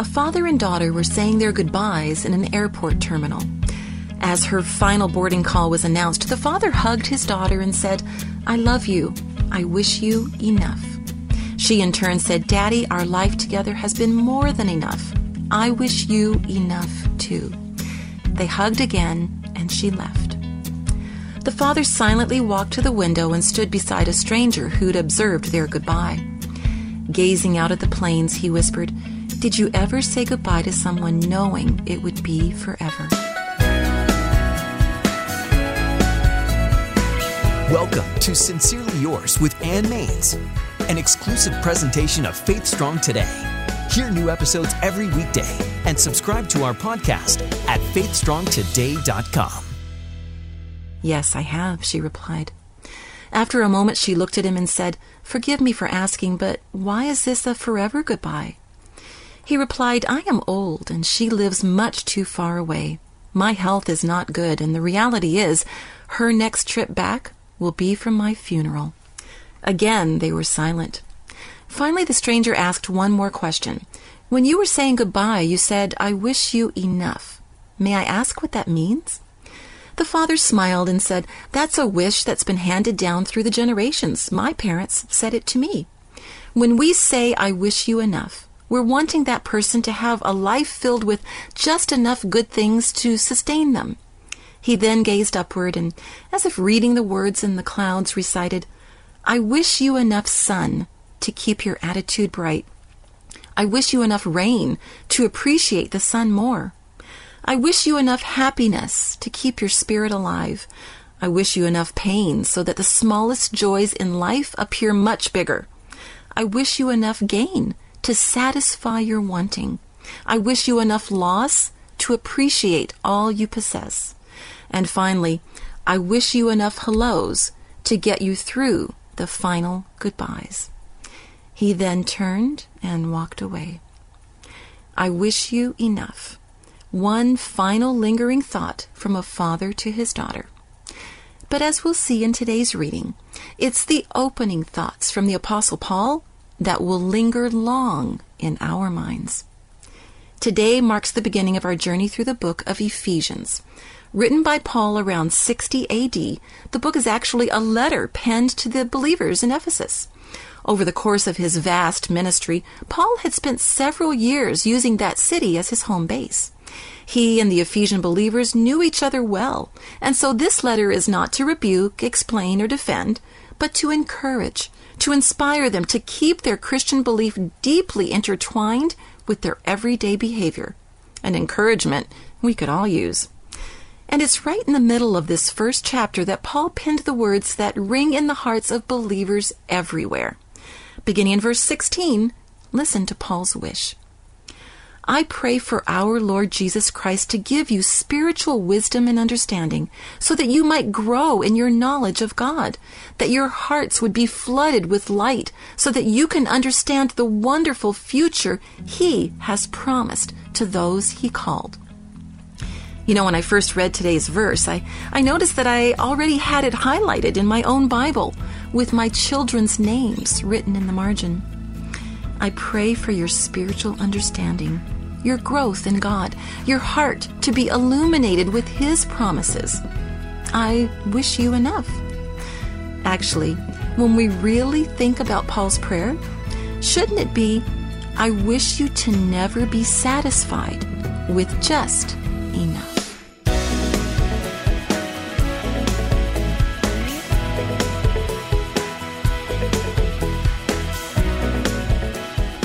A father and daughter were saying their goodbyes in an airport terminal. As her final boarding call was announced, the father hugged his daughter and said, I love you. I wish you enough. She in turn said, Daddy, our life together has been more than enough. I wish you enough too. They hugged again, and she left. The father silently walked to the window and stood beside a stranger who'd observed their goodbye. Gazing out at the planes, he whispered, Did you ever say goodbye to someone knowing it would be forever? Welcome to Sincerely Yours with Ann Maines, an exclusive presentation of Faith Strong Today. Hear new episodes every weekday and subscribe to our podcast at faithstrongtoday.com. Yes, I have, she replied. After a moment, she looked at him and said, Forgive me for asking, but why is this a forever goodbye? He replied, I am old, and she lives much too far away. My health is not good, and the reality is, her next trip back will be from my funeral. Again, they were silent. Finally, the stranger asked one more question. When you were saying goodbye, you said, I wish you enough. May I ask what that means? The father smiled and said, That's a wish that's been handed down through the generations. My parents said it to me. When we say, I wish you enough, we're wanting that person to have a life filled with just enough good things to sustain them. He then gazed upward and, as if reading the words in the clouds, recited, I wish you enough sun to keep your attitude bright. I wish you enough rain to appreciate the sun more. I wish you enough happiness to keep your spirit alive. I wish you enough pain so that the smallest joys in life appear much bigger. I wish you enough gain to satisfy your wanting. I wish you enough loss to appreciate all you possess. And finally, I wish you enough hellos to get you through the final goodbyes. He then turned and walked away. I wish you enough. One final lingering thought from a father to his daughter. But as we'll see in today's reading, it's the opening thoughts from the Apostle Paul that will linger long in our minds. Today marks the beginning of our journey through the book of Ephesians. Written by Paul around 60 AD, the book is actually a letter penned to the believers in Ephesus. Over the course of his vast ministry, Paul had spent several years using that city as his home base. He and the Ephesian believers knew each other well, and so this letter is not to rebuke, explain, or defend, but to encourage, to inspire them to keep their Christian belief deeply intertwined with their everyday behavior. An encouragement we could all use. And it's right in the middle of this first chapter that Paul penned the words that ring in the hearts of believers everywhere. Beginning in verse 16, listen to Paul's wish. I pray for our Lord Jesus Christ to give you spiritual wisdom and understanding, so that you might grow in your knowledge of God, that your hearts would be flooded with light, so that you can understand the wonderful future He has promised to those He called. You know, when I first read today's verse, I, I noticed that I already had it highlighted in my own Bible with my children's names written in the margin. I pray for your spiritual understanding, your growth in God, your heart to be illuminated with His promises. I wish you enough. Actually, when we really think about Paul's prayer, shouldn't it be, I wish you to never be satisfied with just enough?